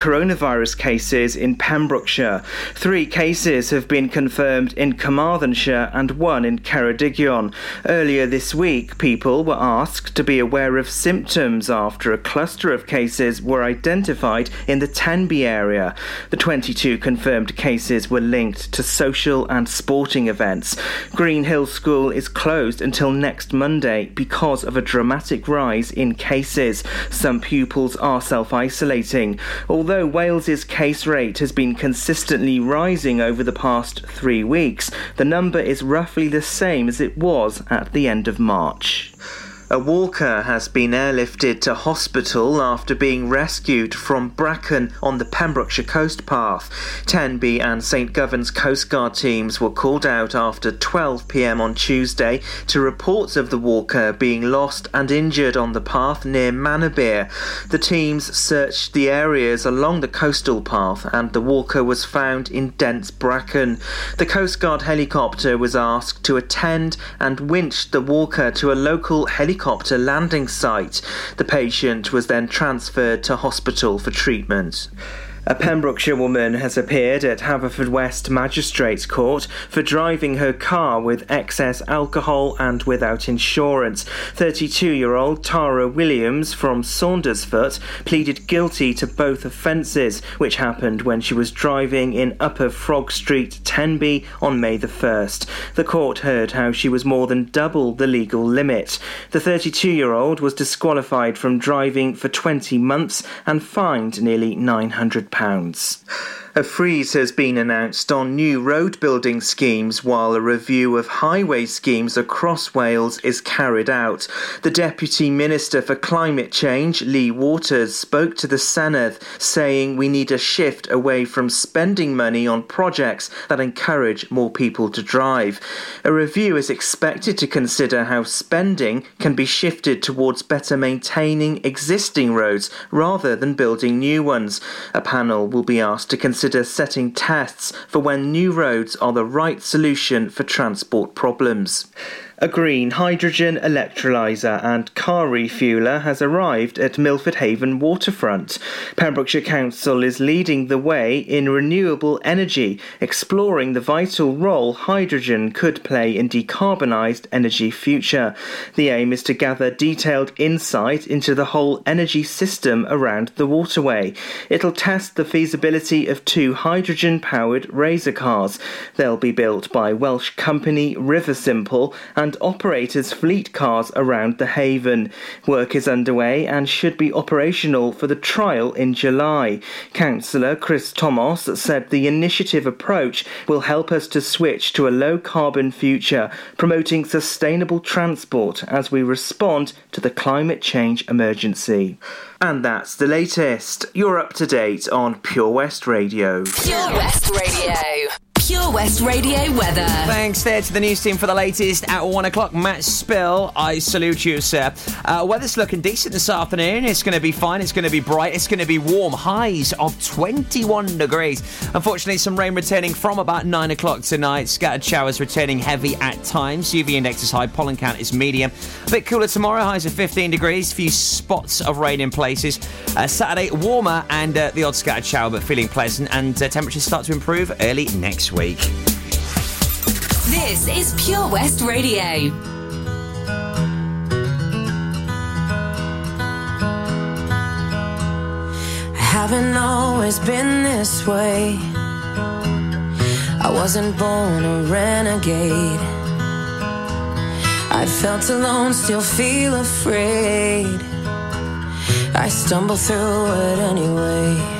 coronavirus cases in Pembrokeshire. Three cases have been confirmed in Carmarthenshire and one in Ceredigion. Earlier this week, people were asked to be aware of symptoms after a cluster of cases were identified in the Tenby area. The 22 confirmed cases were linked to social and sporting events. Greenhill School is closed until next Monday because of a dramatic rise in cases. Some pupils are self isolating. Although although Wales's case rate has been consistently rising over the past three weeks, the number is roughly the same as it was at the end of March. A walker has been airlifted to hospital after being rescued from Bracken on the Pembrokeshire Coast Path. Tenby and St Govan's Coastguard teams were called out after 12 pm on Tuesday to reports of the walker being lost and injured on the path near Manorbier. The teams searched the areas along the coastal path and the walker was found in dense bracken. The Coastguard helicopter was asked to attend and winched the walker to a local helicopter helicopter landing site. The patient was then transferred to hospital for treatment. A Pembrokeshire woman has appeared at Haverfordwest Magistrates Court for driving her car with excess alcohol and without insurance. 32 year old Tara Williams from Saundersfoot pleaded guilty to both offences, which happened when she was driving in Upper Frog Street, Tenby on May the 1st. The court heard how she was more than double the legal limit. The 32 year old was disqualified from driving for 20 months and fined nearly £900 pounds. A freeze has been announced on new road building schemes while a review of highway schemes across Wales is carried out. The Deputy Minister for Climate Change, Lee Waters, spoke to the Senedd saying we need a shift away from spending money on projects that encourage more people to drive. A review is expected to consider how spending can be shifted towards better maintaining existing roads rather than building new ones. A panel will be asked to consider consider setting tests for when new roads are the right solution for transport problems. A green hydrogen electrolyser and car refueler has arrived at Milford Haven waterfront. Pembrokeshire Council is leading the way in renewable energy, exploring the vital role hydrogen could play in decarbonised energy future. The aim is to gather detailed insight into the whole energy system around the waterway. It'll test the feasibility of two hydrogen powered Rasa cars. They'll be built by Welsh company Riversimple and and operate as fleet cars around the haven. Work is underway and should be operational for the trial in July. Councillor Chris Thomas said the initiative approach will help us to switch to a low carbon future, promoting sustainable transport as we respond to the climate change emergency. And that's the latest. You're up to date on Pure West Radio. Pure West Radio. Pure West Radio weather. Thanks there to the news team for the latest at one o'clock. Matt Spill, I salute you, sir. Uh, weather's looking decent this afternoon. It's going to be fine. It's going to be bright. It's going to be warm. Highs of 21 degrees. Unfortunately, some rain returning from about nine o'clock tonight. Scattered showers returning heavy at times. UV index is high. Pollen count is medium. A bit cooler tomorrow. Highs of 15 degrees. Few spots of rain in places. Uh, Saturday warmer and uh, the odd scattered shower, but feeling pleasant. And uh, temperatures start to improve early next week week. This is Pure West Radio. I haven't always been this way. I wasn't born a renegade. I felt alone, still feel afraid. I stumble through it anyway.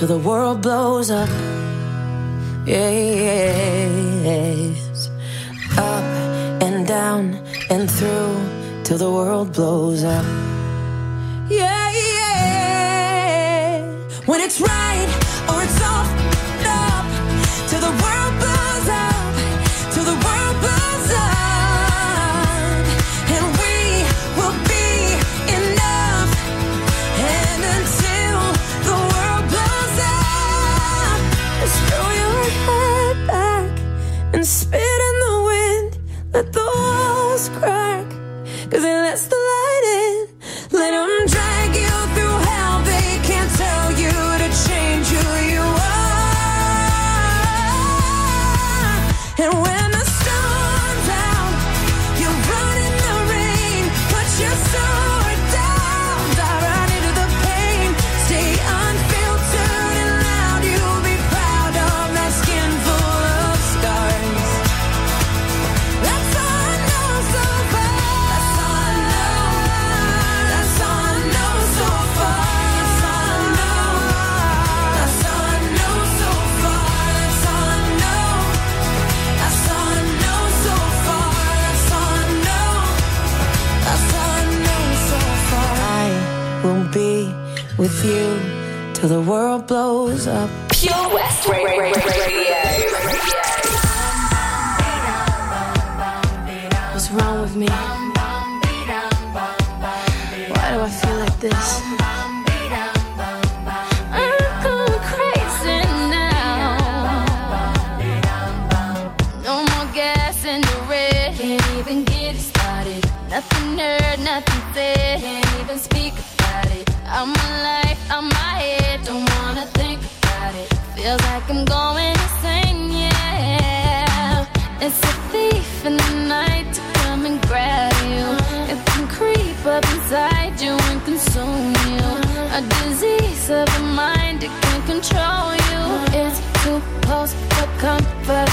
till the world blows up. Yes. Up and down and through till the world blows up. Yeah, yeah. When it's right head back and spit in the wind. Let the walls crack, cause it lets the light in. Let with you till the world blows up. Pure West Ra- Ra- Ra- Radio. What's wrong with me? Why do I feel like this? Feels like I'm going insane, yeah. It's a thief in the night to come and grab you. It can creep up inside you and consume you. A disease of the mind, it can control you. It's too close for comfort.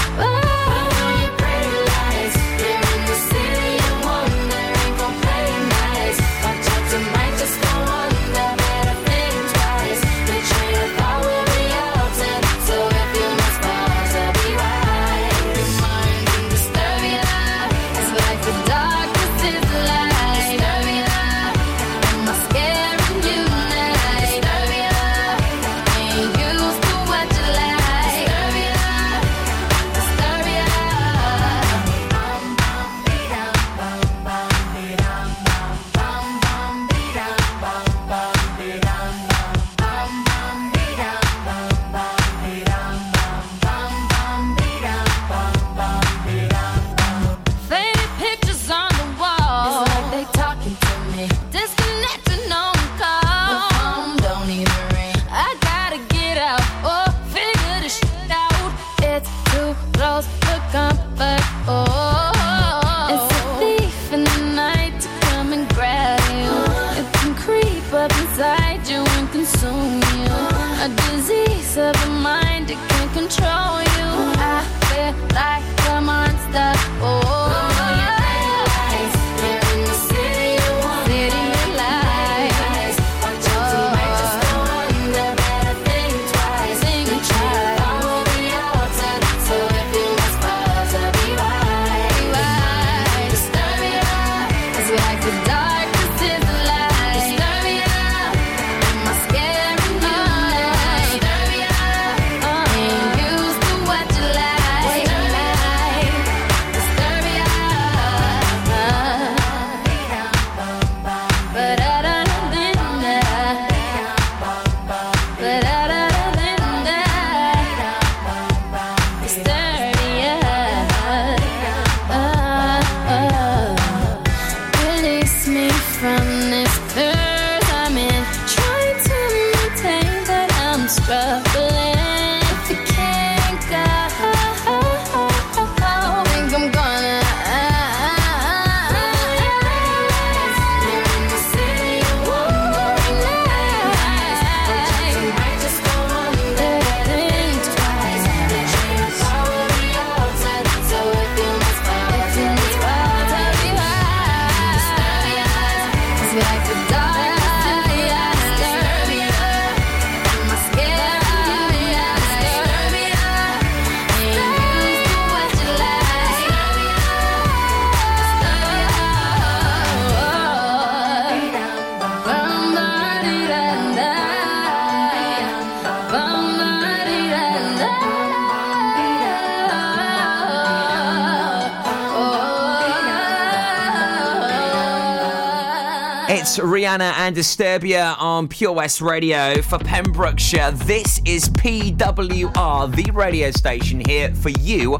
Rihanna and Disturbia on Pure West Radio for Pembrokeshire. This is PWR, the radio station here for you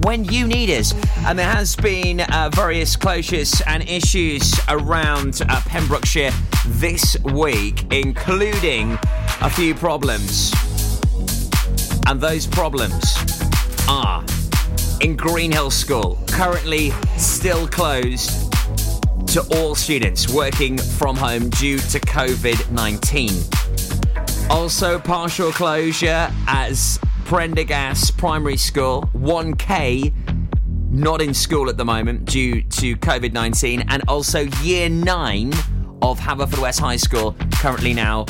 when you need us. And there has been uh, various closures and issues around uh, Pembrokeshire this week, including a few problems. And those problems are in Greenhill School, currently still closed to all students working from home due to COVID 19. Also, partial closure as Prendergast Primary School, 1K, not in school at the moment due to COVID 19, and also Year 9 of Haverfordwest High School, currently now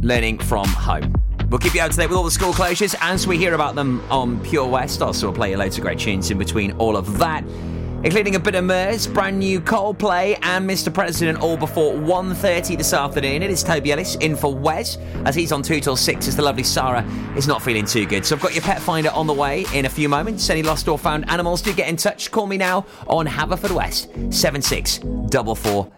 learning from home. We'll keep you up to date with all the school closures as we hear about them on Pure West. Also, we'll play you loads of great tunes in between all of that including a bit of Murs, brand new Coldplay, and Mr. President all before 1.30 this afternoon. It is Toby Ellis in for Wes, as he's on 2 till 6 as the lovely Sarah is not feeling too good. So I've got your pet finder on the way in a few moments. Any lost or found animals, do get in touch. Call me now on Haverford West, 7644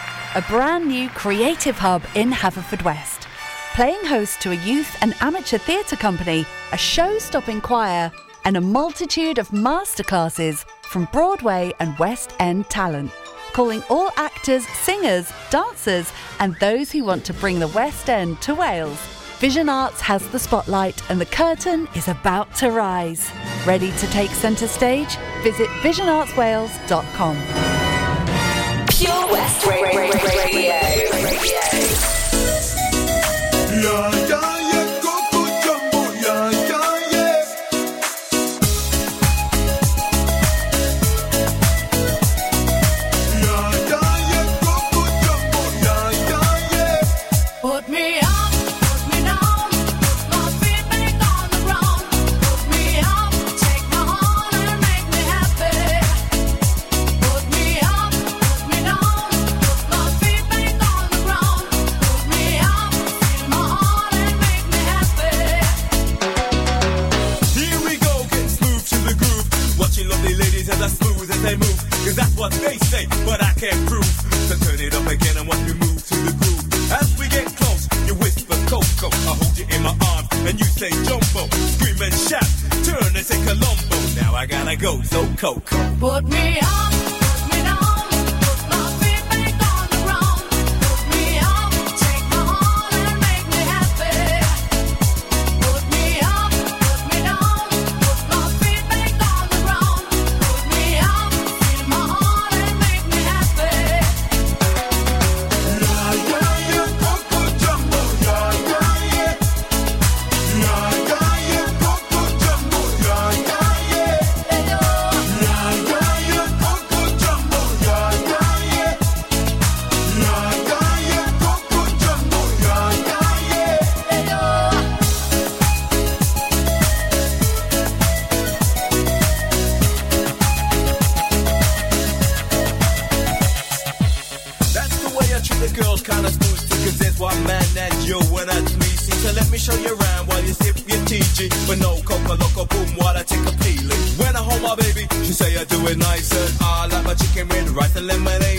a brand new creative hub in Haverfordwest. Playing host to a youth and amateur theatre company, a show stopping choir, and a multitude of masterclasses from Broadway and West End talent. Calling all actors, singers, dancers, and those who want to bring the West End to Wales. Vision Arts has the spotlight and the curtain is about to rise. Ready to take centre stage? Visit visionartswales.com. West Radio. me show you around while you sip your TG. But no coca loco boom while I take a peeling. When I hold my baby, she say I do it nicer. I like my chicken with rice and lemonade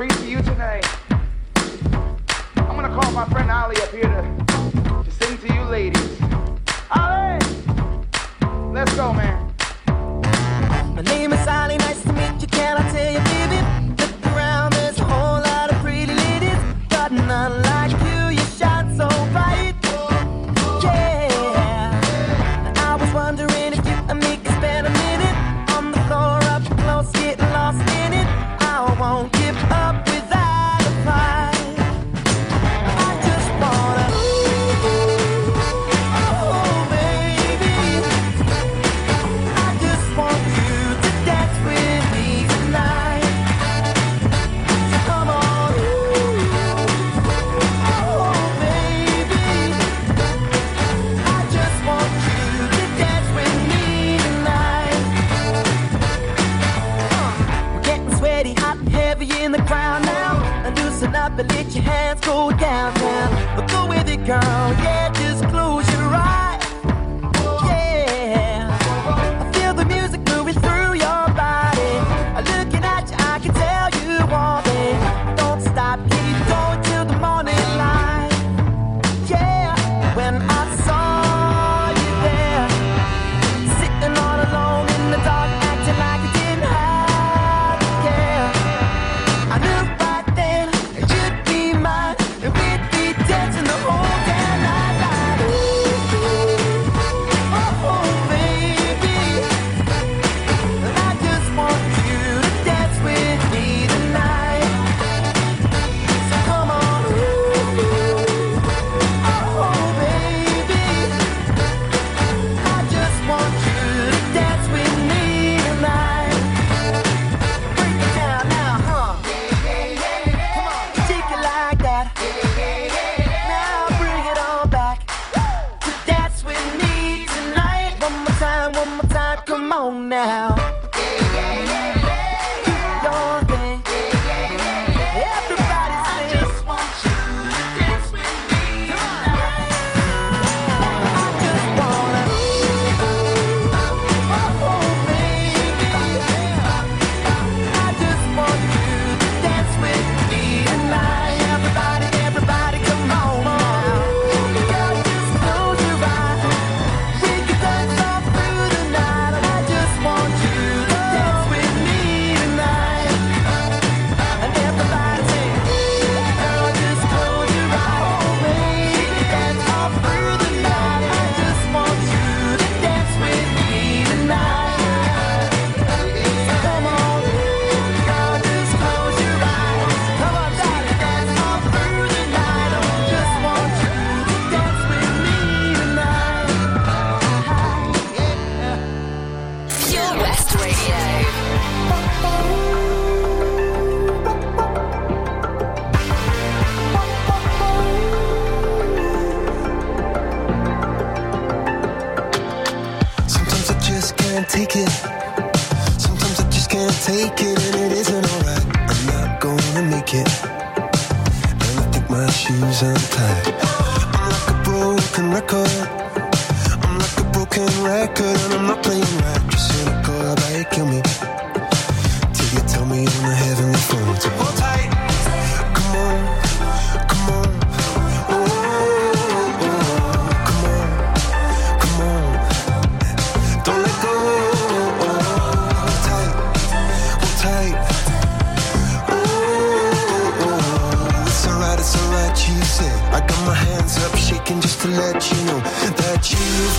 treat for you tonight. I'm gonna call my friend Ollie up here to broken record and I'm not playing right. You're cynical, about you kill me? Till you tell me on the heavenly phone to hold tight. Come on, come on. Oh, come on, come on. Don't let go. Hold tight, hold tight. Oh, it's alright, it's alright, you said. I got my hands up, shaking just to let you know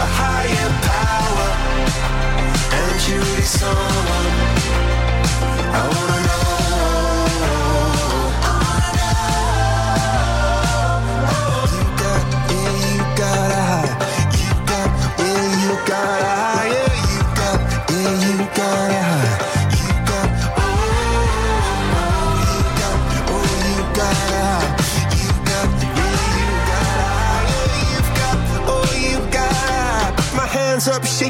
a higher power, and you someone I wanna know.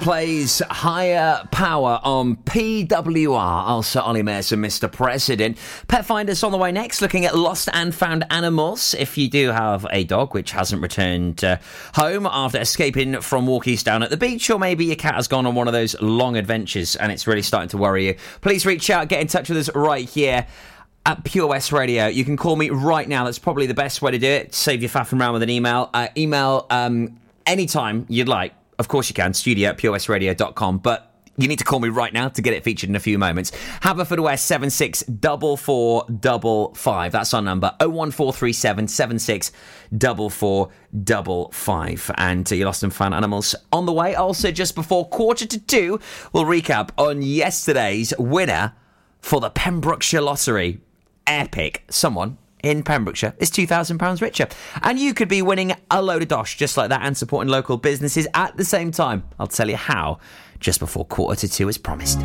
Coldplay's Higher Power on PWR. Also, Ollie Mercer, Mr. President. Pet Finders on the way next, looking at lost and found animals. If you do have a dog which hasn't returned uh, home after escaping from walkies down at the beach, or maybe your cat has gone on one of those long adventures and it's really starting to worry you, please reach out, get in touch with us right here at Pure West Radio. You can call me right now. That's probably the best way to do it. Save your faffing around with an email. Uh, email um, anytime you'd like. Of course you can. Studio at purewestradio.com. But you need to call me right now to get it featured in a few moments. Haverfordwest 764455. That's our number. 01437 764455. And you lost some fun animals on the way. Also, just before quarter to two, we'll recap on yesterday's winner for the Pembrokeshire Lottery. Epic. Someone in Pembrokeshire is £2,000 richer. And you could be winning a load of dosh just like that and supporting local businesses at the same time. I'll tell you how just before quarter to two as promised.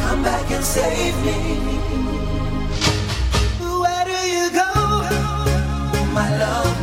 Come back and save me. Where do you go, my love?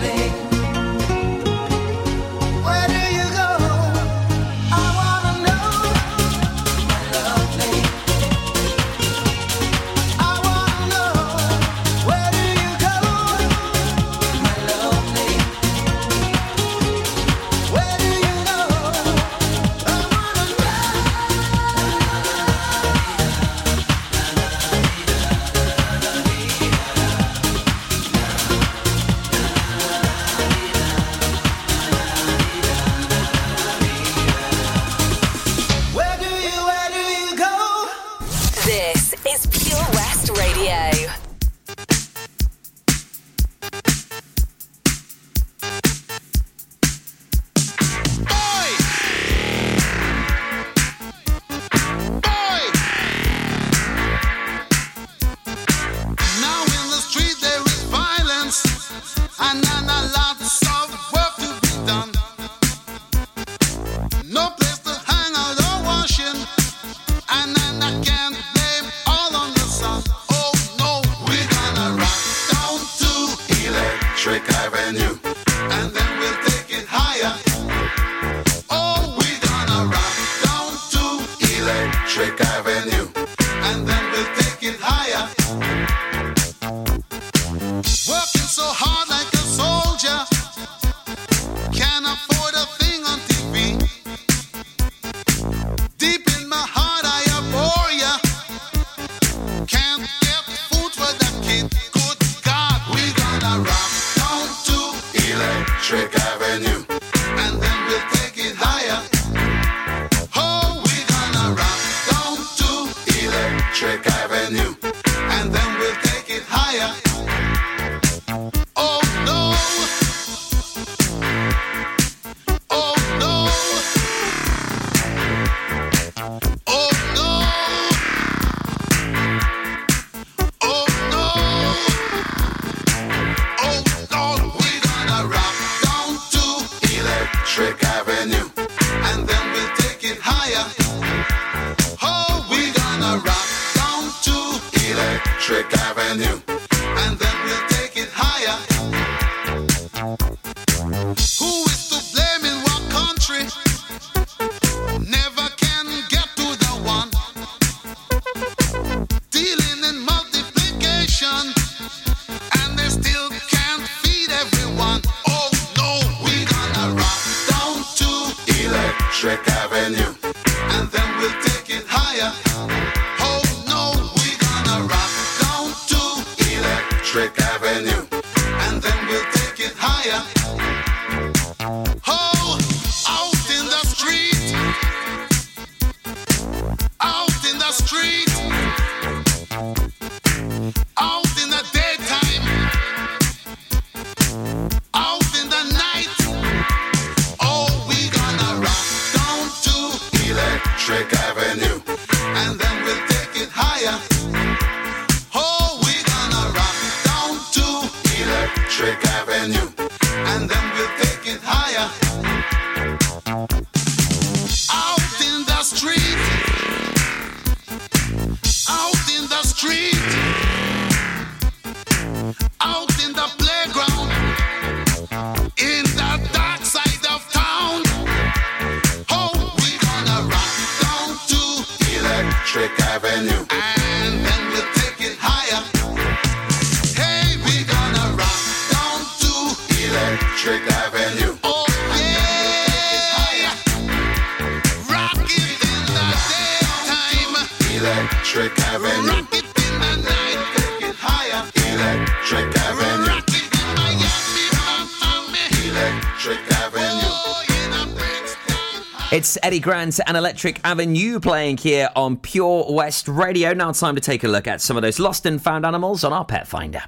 Grant and Electric Avenue playing here on Pure West Radio. Now time to take a look at some of those lost and found animals on our Pet Finder.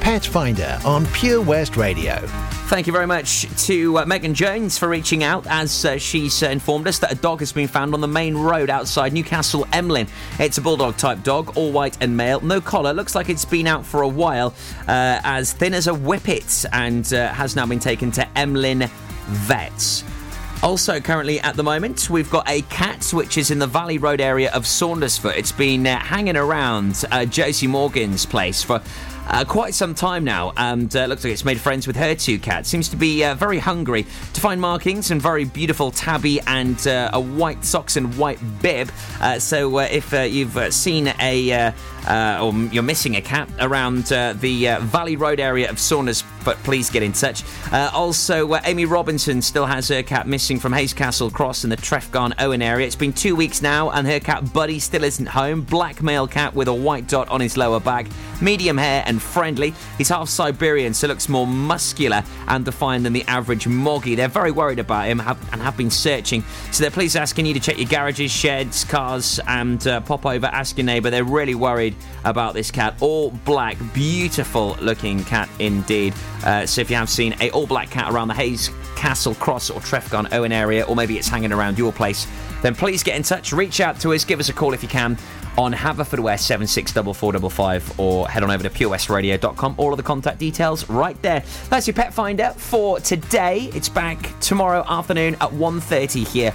Pet Finder on Pure West Radio. Thank you very much to uh, Megan Jones for reaching out as uh, she's uh, informed us that a dog has been found on the main road outside Newcastle Emlyn. It's a bulldog type dog, all white and male, no collar, looks like it's been out for a while, uh, as thin as a whippet, and uh, has now been taken to Emlyn Vets. Also, currently at the moment, we've got a cat which is in the Valley Road area of Saundersfoot. It's been uh, hanging around uh, Josie Morgan's place for uh, quite some time now, and uh, looks like it's made friends with her two cats. Seems to be uh, very hungry to find markings and very beautiful tabby and uh, a white socks and white bib. Uh, so uh, if you've seen a uh, or you're missing a cat around uh, the uh, Valley Road area of Saunders, but please get in touch. Uh, also, uh, Amy Robinson still has her cat missing from Hayscastle Cross in the Trefgarn Owen area. It's been two weeks now, and her cat Buddy still isn't home. Black male cat with a white dot on his lower back, medium hair and friendly. He's half Siberian, so looks more muscular and defined than the average moggy. They're very worried about him and have been searching, so they're please asking you to check your garages, sheds, cars, and uh, pop over, ask your neighbour. They're really worried about this cat. All black, beautiful looking cat indeed. Uh, so if you have seen a all black cat around the Hayes Castle Cross or Trefgarn Owen area, or maybe it's hanging around your place, then please get in touch. Reach out to us. Give us a call if you can on Haverfordwest 764455 or head on over to purewestradio.com. All of the contact details right there. That's your pet finder for today. It's back tomorrow afternoon at 1.30 here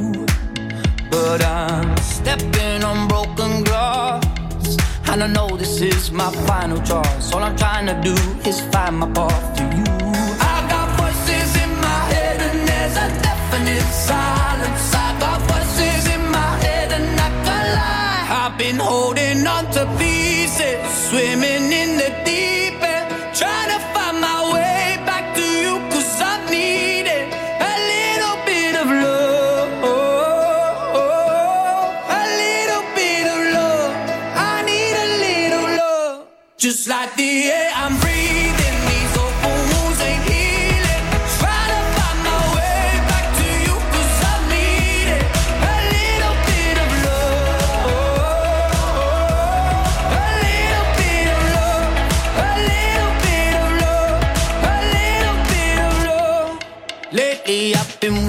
But I'm stepping on broken glass. And I know this is my final choice. All I'm trying to do is find my path to you. I got voices in my head, and there's a definite silence. I got voices in my head, and I can lie. I've been holding on to pieces, swimming in the Just like the air I'm breathing, these open wounds ain't healing. Try to find my way back to you, cause I need it. A little bit of love. A little bit of love. A little bit of love. A little bit of love. Lately I've been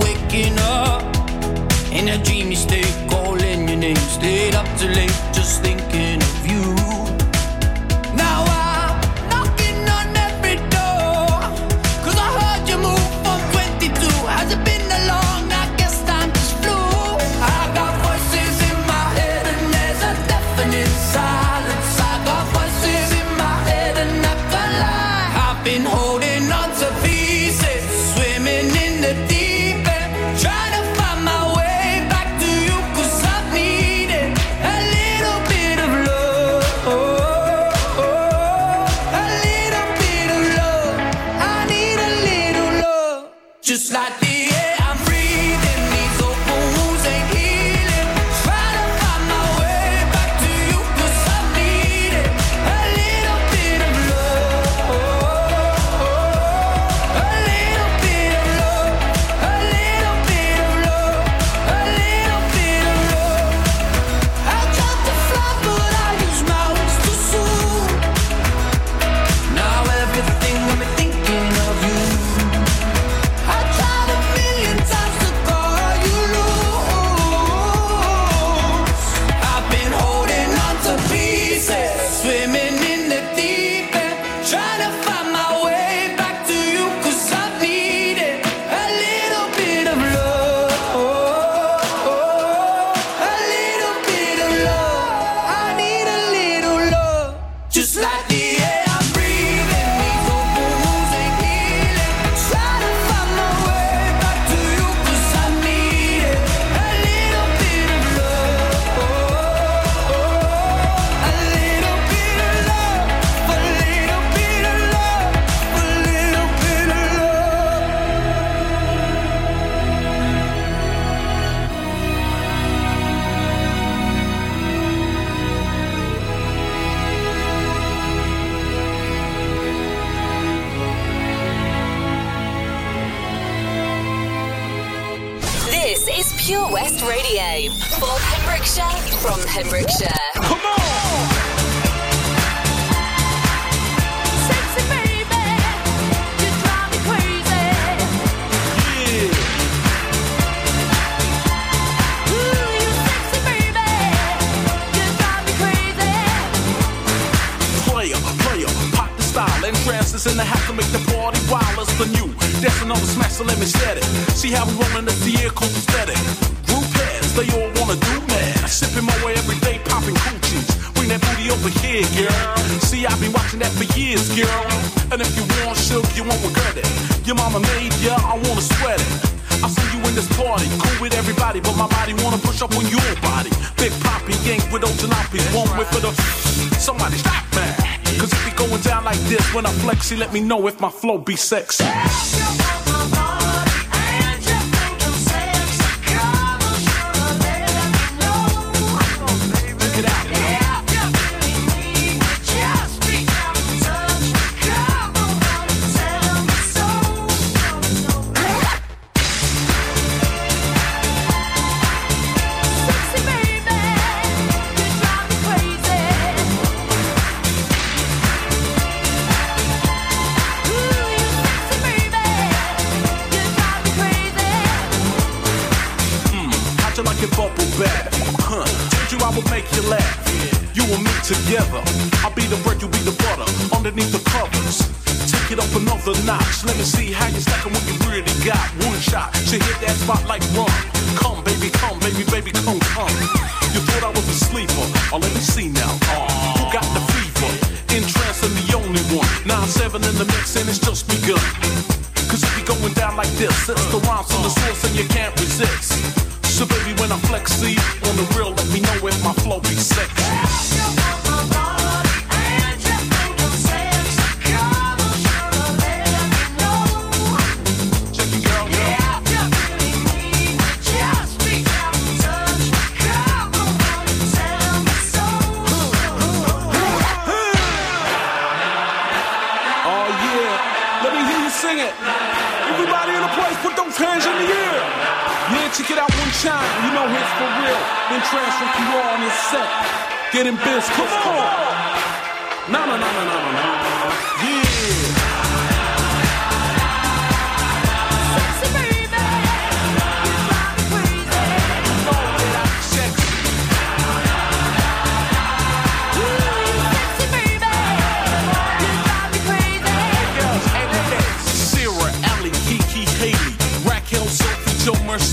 let me know if my flow be sexy.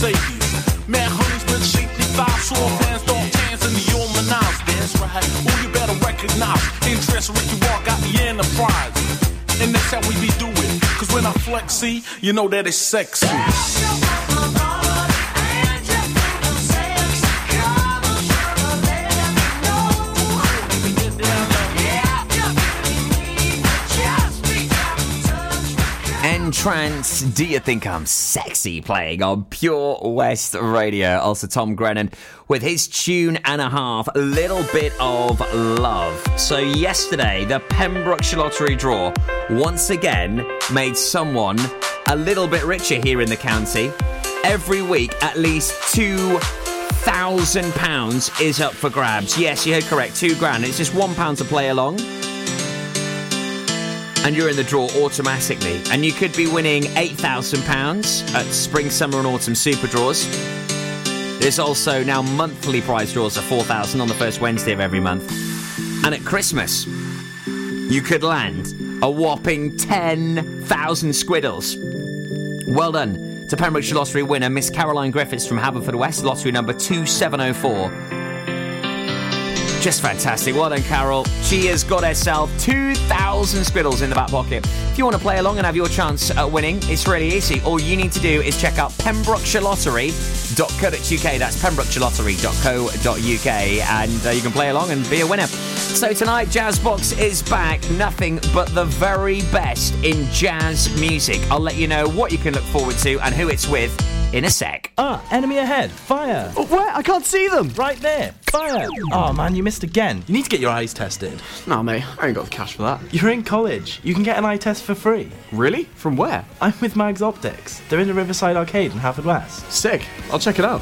Mercedes. Mad honeys with shapely thighs, sore fans, dog tans, and the Omanaz. That's right. Who you better recognize? Interest, Ricky Walk got the enterprise. And that's how we be doing. Cause when I flex, see, you know that it's sexy. N-Trance, do you think I'm sexy? Playing on Pure West Radio. Also, Tom Grennan with his tune and a half, Little Bit of Love. So, yesterday, the Pembrokeshire Lottery draw once again made someone a little bit richer here in the county. Every week, at least two thousand pounds is up for grabs. Yes, you heard correct, two grand. It's just one pound to play along and you're in the draw automatically. And you could be winning £8,000 at spring, summer, and autumn super draws. There's also now monthly prize draws of 4000 on the first Wednesday of every month. And at Christmas, you could land a whopping 10,000 squiddles. Well done to Pembrokeshire Lottery winner Miss Caroline Griffiths from Haverfordwest, lottery number 2704. Just fantastic. Well done, Carol. She has got herself 2,000 squiddles in the back pocket. If you want to play along and have your chance at winning, it's really easy. All you need to do is check out pembrokeshirelottery.co.uk. That's pembrokeshirelottery.co.uk. And uh, you can play along and be a winner. So tonight, Jazzbox is back. Nothing but the very best in jazz music. I'll let you know what you can look forward to and who it's with in a sec. Ah, enemy ahead. Fire. Oh, where? I can't see them. Right there. Fire. Oh man, you missed again. You need to get your eyes tested. Nah, mate, I ain't got the cash for that. You're in college. You can get an eye test for free. Really? From where? I'm with Mags Optics. They're in the Riverside Arcade in Haverfordwest. Sick. I'll check it out.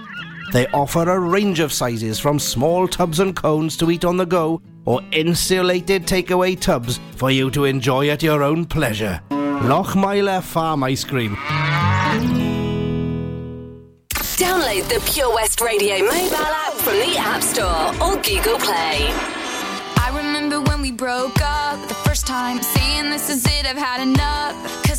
They offer a range of sizes from small tubs and cones to eat on the go or insulated takeaway tubs for you to enjoy at your own pleasure. Lochmeyler Farm Ice Cream. Download the Pure West Radio mobile app from the App Store or Google Play. I remember when we broke up the first time, saying this is it, I've had enough.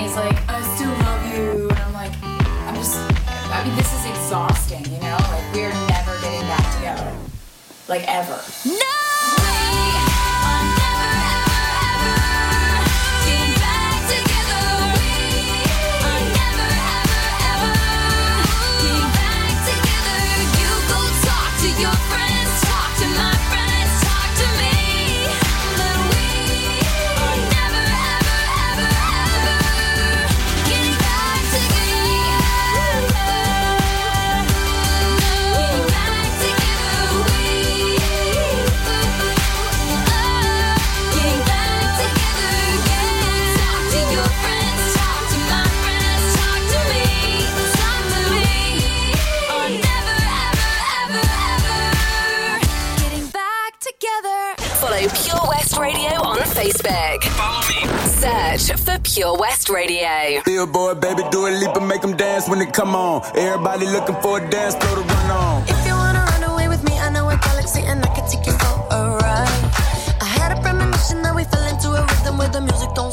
He's like, I still love you. And I'm like, I'm just, I mean, this is exhausting, you know? Like, we're never getting back together. Like, ever. No! Facebook. Follow me. Search for Pure West Radio. Billboard, baby, Dua Lipa and make them dance when they come on. Everybody looking for a dance floor to run on. If you wanna run away with me, I know a galaxy and I can take you for a ride. I had a premonition that we fell into a rhythm where the music don't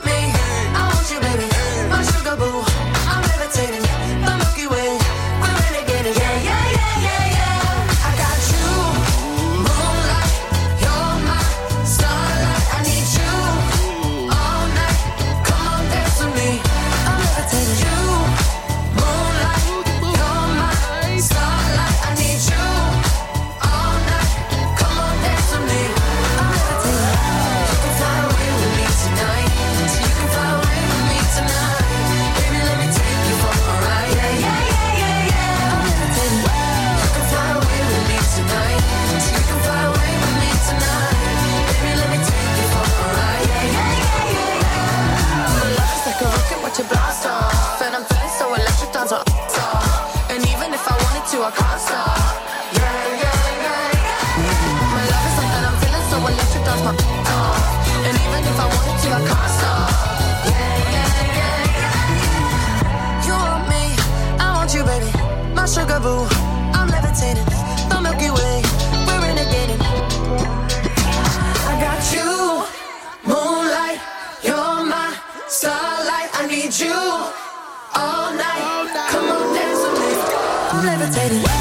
Boo, I'm levitating. The Milky Way, we're renegading. I got you, moonlight. You're my starlight. I need you all night. Come on, dance with me. I'm levitating.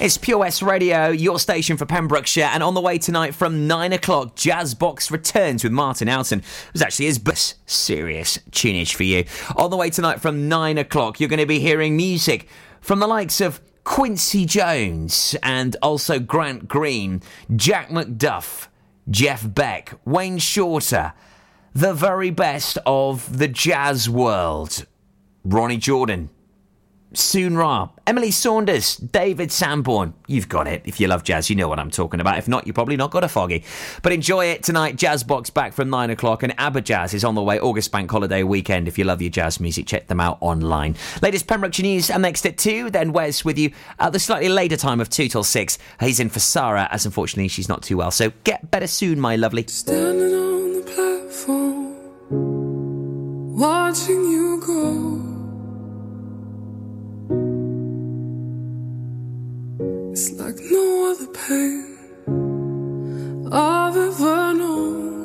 It's West Radio, your station for Pembrokeshire, and on the way tonight from 9 o'clock, Jazz Box returns with Martin Alton. It was actually his best serious tunage for you. On the way tonight from 9 o'clock, you're going to be hearing music from the likes of Quincy Jones and also Grant Green, Jack McDuff, Jeff Beck, Wayne Shorter, the very best of the jazz world. Ronny Jordan, Sun Ra, Emily Saunders, David Sanborn. You've got it. If you love jazz, you know what I'm talking about. If not, you probably not got a foggy. But enjoy it tonight. Jazz Box back from 9 o'clock, and Aberjazz is on the way August Bank Holiday weekend. If you love your jazz music, check them out online. Latest Pembrokeshire news, and next at 2. Then Wes with you at the slightly later time of 2 till 6. He's in for Sarah, as unfortunately she's not too well. So get better soon, my lovely. Standing on the platform, watching you go. It's like no other pain I've ever known.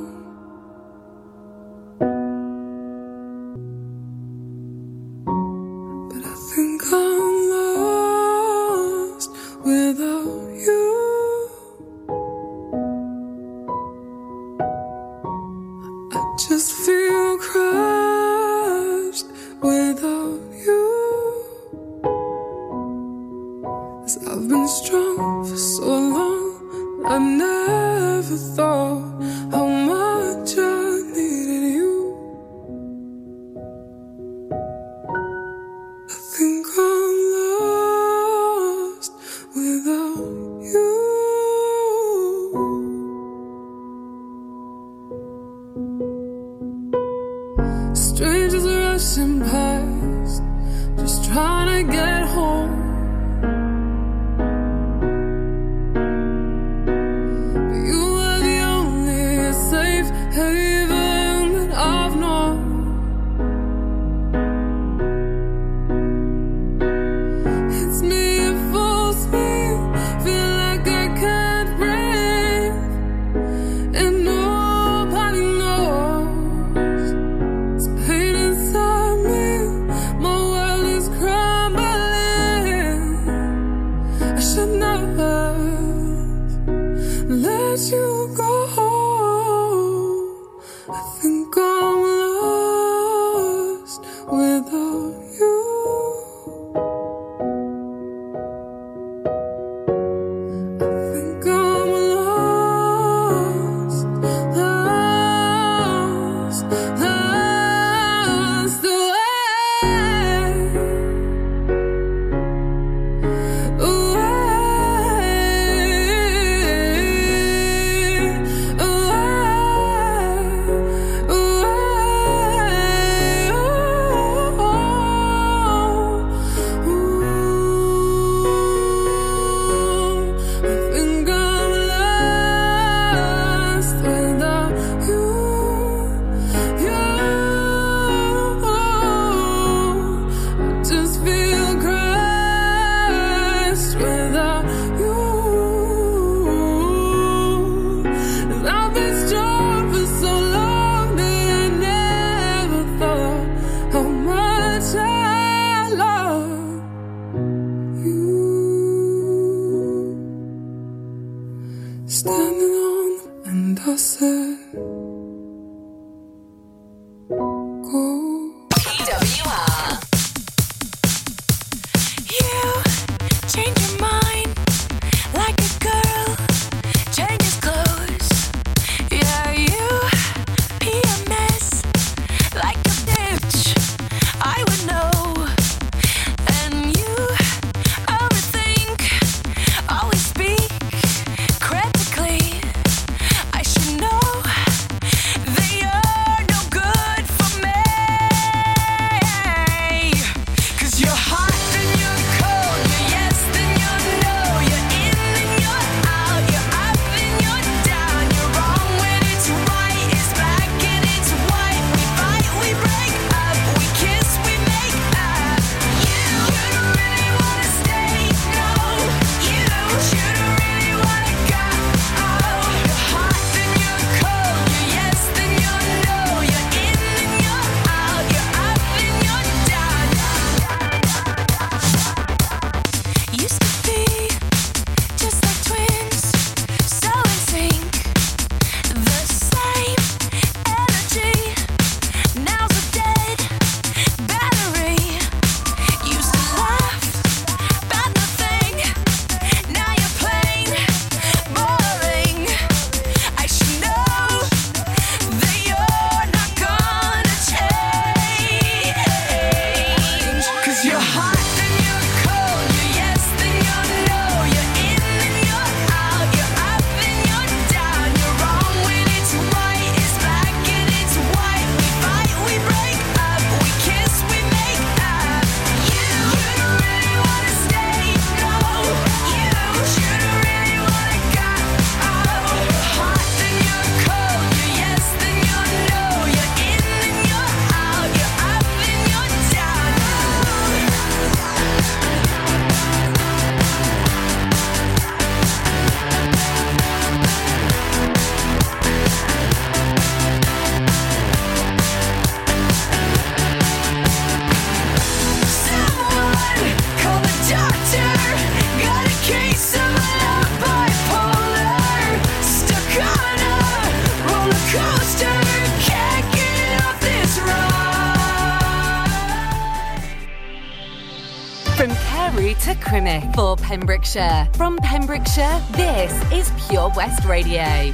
Pembrokeshire. From Pembrokeshire, this is Pure West Radio.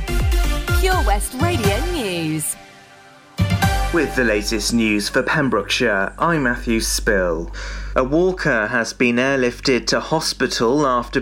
Pure West Radio News. With the latest news for Pembrokeshire, I'm Matthew Spill. A walker has been airlifted to hospital after